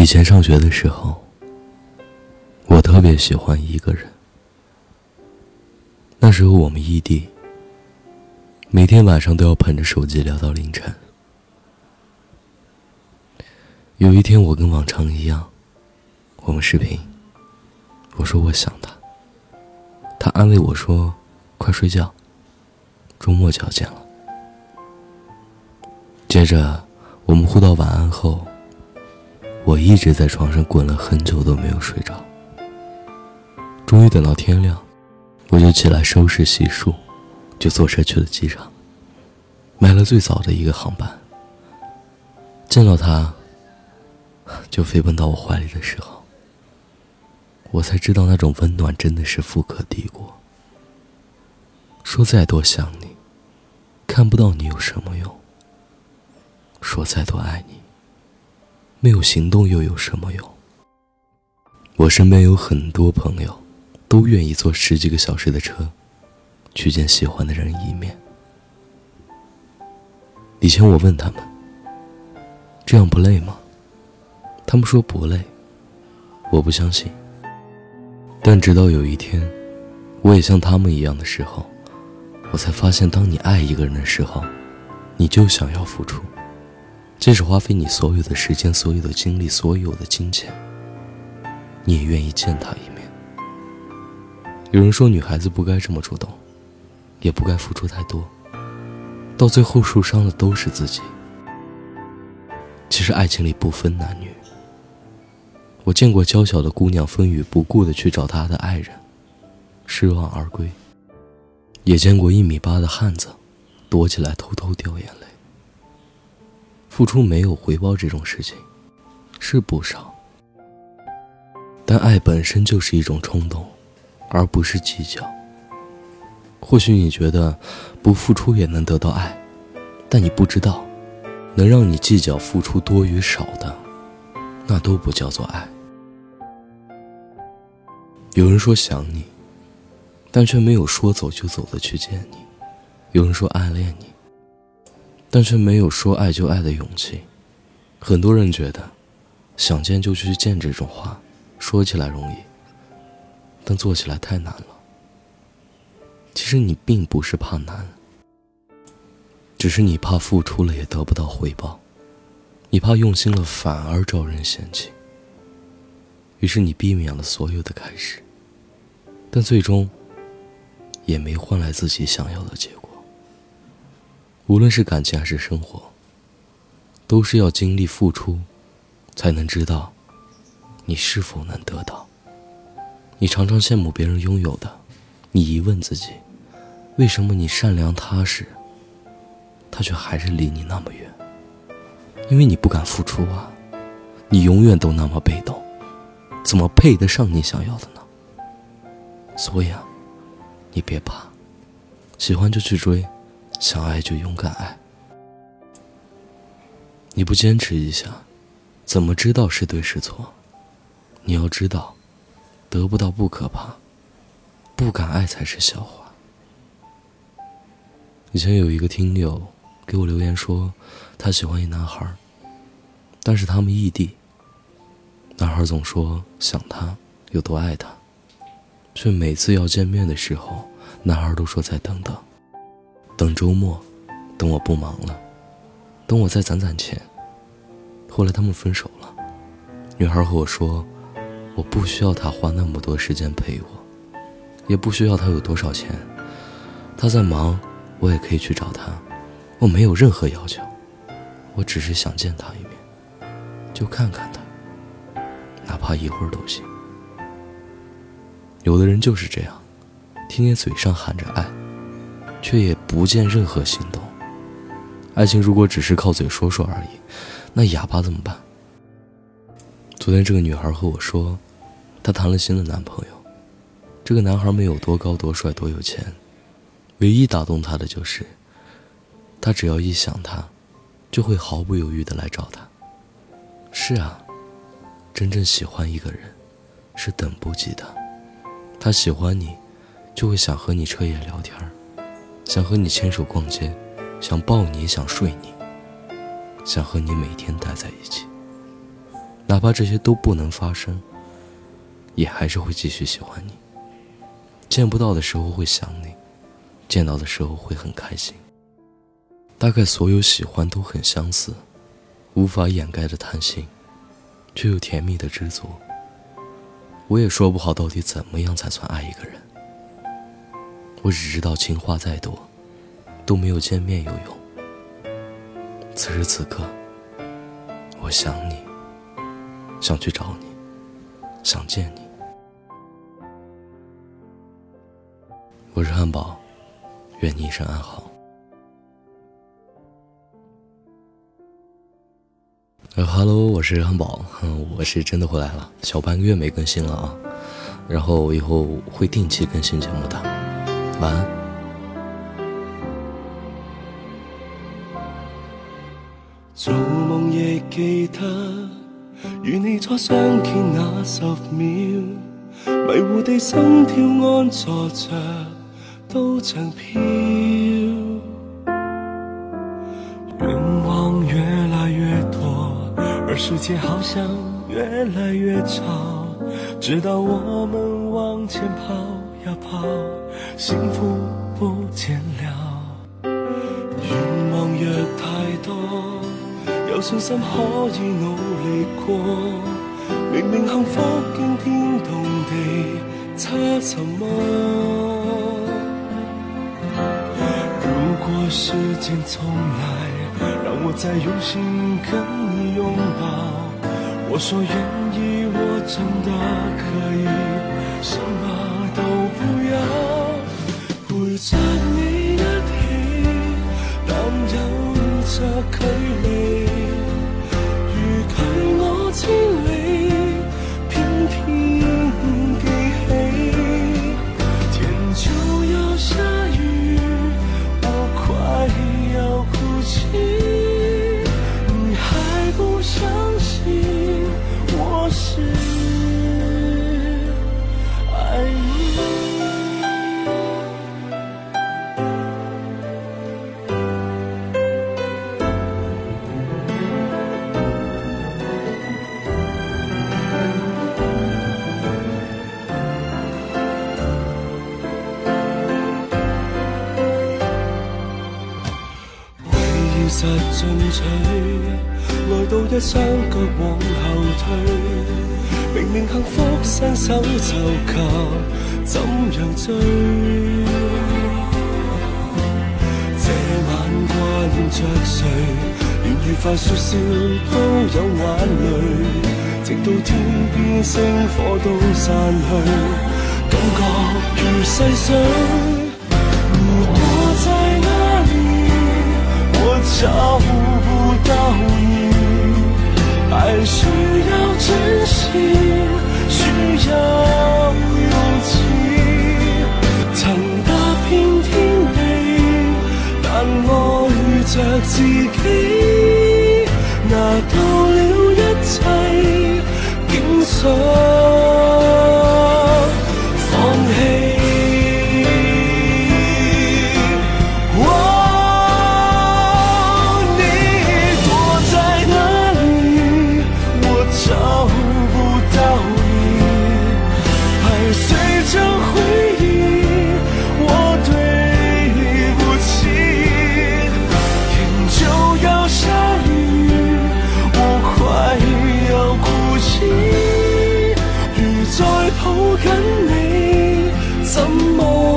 以前上学的时候，我特别喜欢一个人。那时候我们异地，每天晚上都要捧着手机聊到凌晨。有一天，我跟往常一样，我们视频。我说我想他，他安慰我说：“快睡觉，周末就要见了。”接着，我们互道晚安后。我一直在床上滚了很久都没有睡着。终于等到天亮，我就起来收拾洗漱，就坐车去了机场，买了最早的一个航班。见到他，就飞奔到我怀里的时候，我才知道那种温暖真的是富可敌国。说再多想你，看不到你有什么用？说再多爱你。没有行动又有什么用？我身边有很多朋友，都愿意坐十几个小时的车，去见喜欢的人一面。以前我问他们，这样不累吗？他们说不累。我不相信。但直到有一天，我也像他们一样的时候，我才发现，当你爱一个人的时候，你就想要付出。即使花费你所有的时间、所有的精力、所有的金钱，你也愿意见他一面。有人说，女孩子不该这么主动，也不该付出太多，到最后受伤的都是自己。其实，爱情里不分男女。我见过娇小的姑娘风雨不顾的去找她的爱人，失望而归；也见过一米八的汉子，躲起来偷偷掉眼泪。付出没有回报这种事情，是不少。但爱本身就是一种冲动，而不是计较。或许你觉得不付出也能得到爱，但你不知道，能让你计较付出多与少的，那都不叫做爱。有人说想你，但却没有说走就走的去见你；有人说暗恋你。但却没有说爱就爱的勇气。很多人觉得，想见就去见这种话，说起来容易，但做起来太难了。其实你并不是怕难，只是你怕付出了也得不到回报，你怕用心了反而招人嫌弃。于是你避免了所有的开始，但最终也没换来自己想要的结果。无论是感情还是生活，都是要经历付出，才能知道你是否能得到。你常常羡慕别人拥有的，你疑问自己，为什么你善良踏实，他却还是离你那么远？因为你不敢付出啊！你永远都那么被动，怎么配得上你想要的呢？所以啊，你别怕，喜欢就去追。想爱就勇敢爱，你不坚持一下，怎么知道是对是错？你要知道，得不到不可怕，不敢爱才是笑话。以前有一个听友给我留言说，他喜欢一男孩，但是他们异地。男孩总说想他，有多爱他，却每次要见面的时候，男孩都说再等等。等周末，等我不忙了，等我再攒攒钱。后来他们分手了，女孩和我说：“我不需要他花那么多时间陪我，也不需要他有多少钱。他在忙，我也可以去找他。我没有任何要求，我只是想见他一面，就看看他，哪怕一会儿都行。”有的人就是这样，天天嘴上喊着爱。却也不见任何行动。爱情如果只是靠嘴说说而已，那哑巴怎么办？昨天这个女孩和我说，她谈了新的男朋友。这个男孩没有多高、多帅、多有钱，唯一打动她的就是，他只要一想她，就会毫不犹豫的来找她。是啊，真正喜欢一个人，是等不及的。他喜欢你，就会想和你彻夜聊天儿。想和你牵手逛街，想抱你，想睡你，想和你每天待在一起。哪怕这些都不能发生，也还是会继续喜欢你。见不到的时候会想你，见到的时候会很开心。大概所有喜欢都很相似，无法掩盖的贪心，却又甜蜜的知足。我也说不好到底怎么样才算爱一个人。我只知道情话再多，都没有见面有用。此时此刻，我想你，想去找你，想见你。我是汉堡，愿你一生安好。呃哈喽，我是汉堡，我是真的回来了，小半个月没更新了啊，然后以后会定期更新节目的，晚安。做梦亦记得与你初相见那十秒，迷糊地心跳安坐着，都像飘。愿望越来越多。而世界好像越来越吵，直到我们往前跑要跑，幸福不见了。愿望越太多，有信心可以努力过。明明幸福惊天动地，差什么？如果时间重来，让我再用心跟你。拥抱，我说愿意，我真的可以，什么的距离，如距我千里，偏偏记起，天就要下雨，我快要哭泣。你还不想进取，爱到一双脚往后退。明明幸福伸手就及，怎样追？这晚挂着谁？连愉快说笑都有眼泪，直到天边星火都散去，感觉如细水。自己，拿到了一切，竟想。跟你，怎么？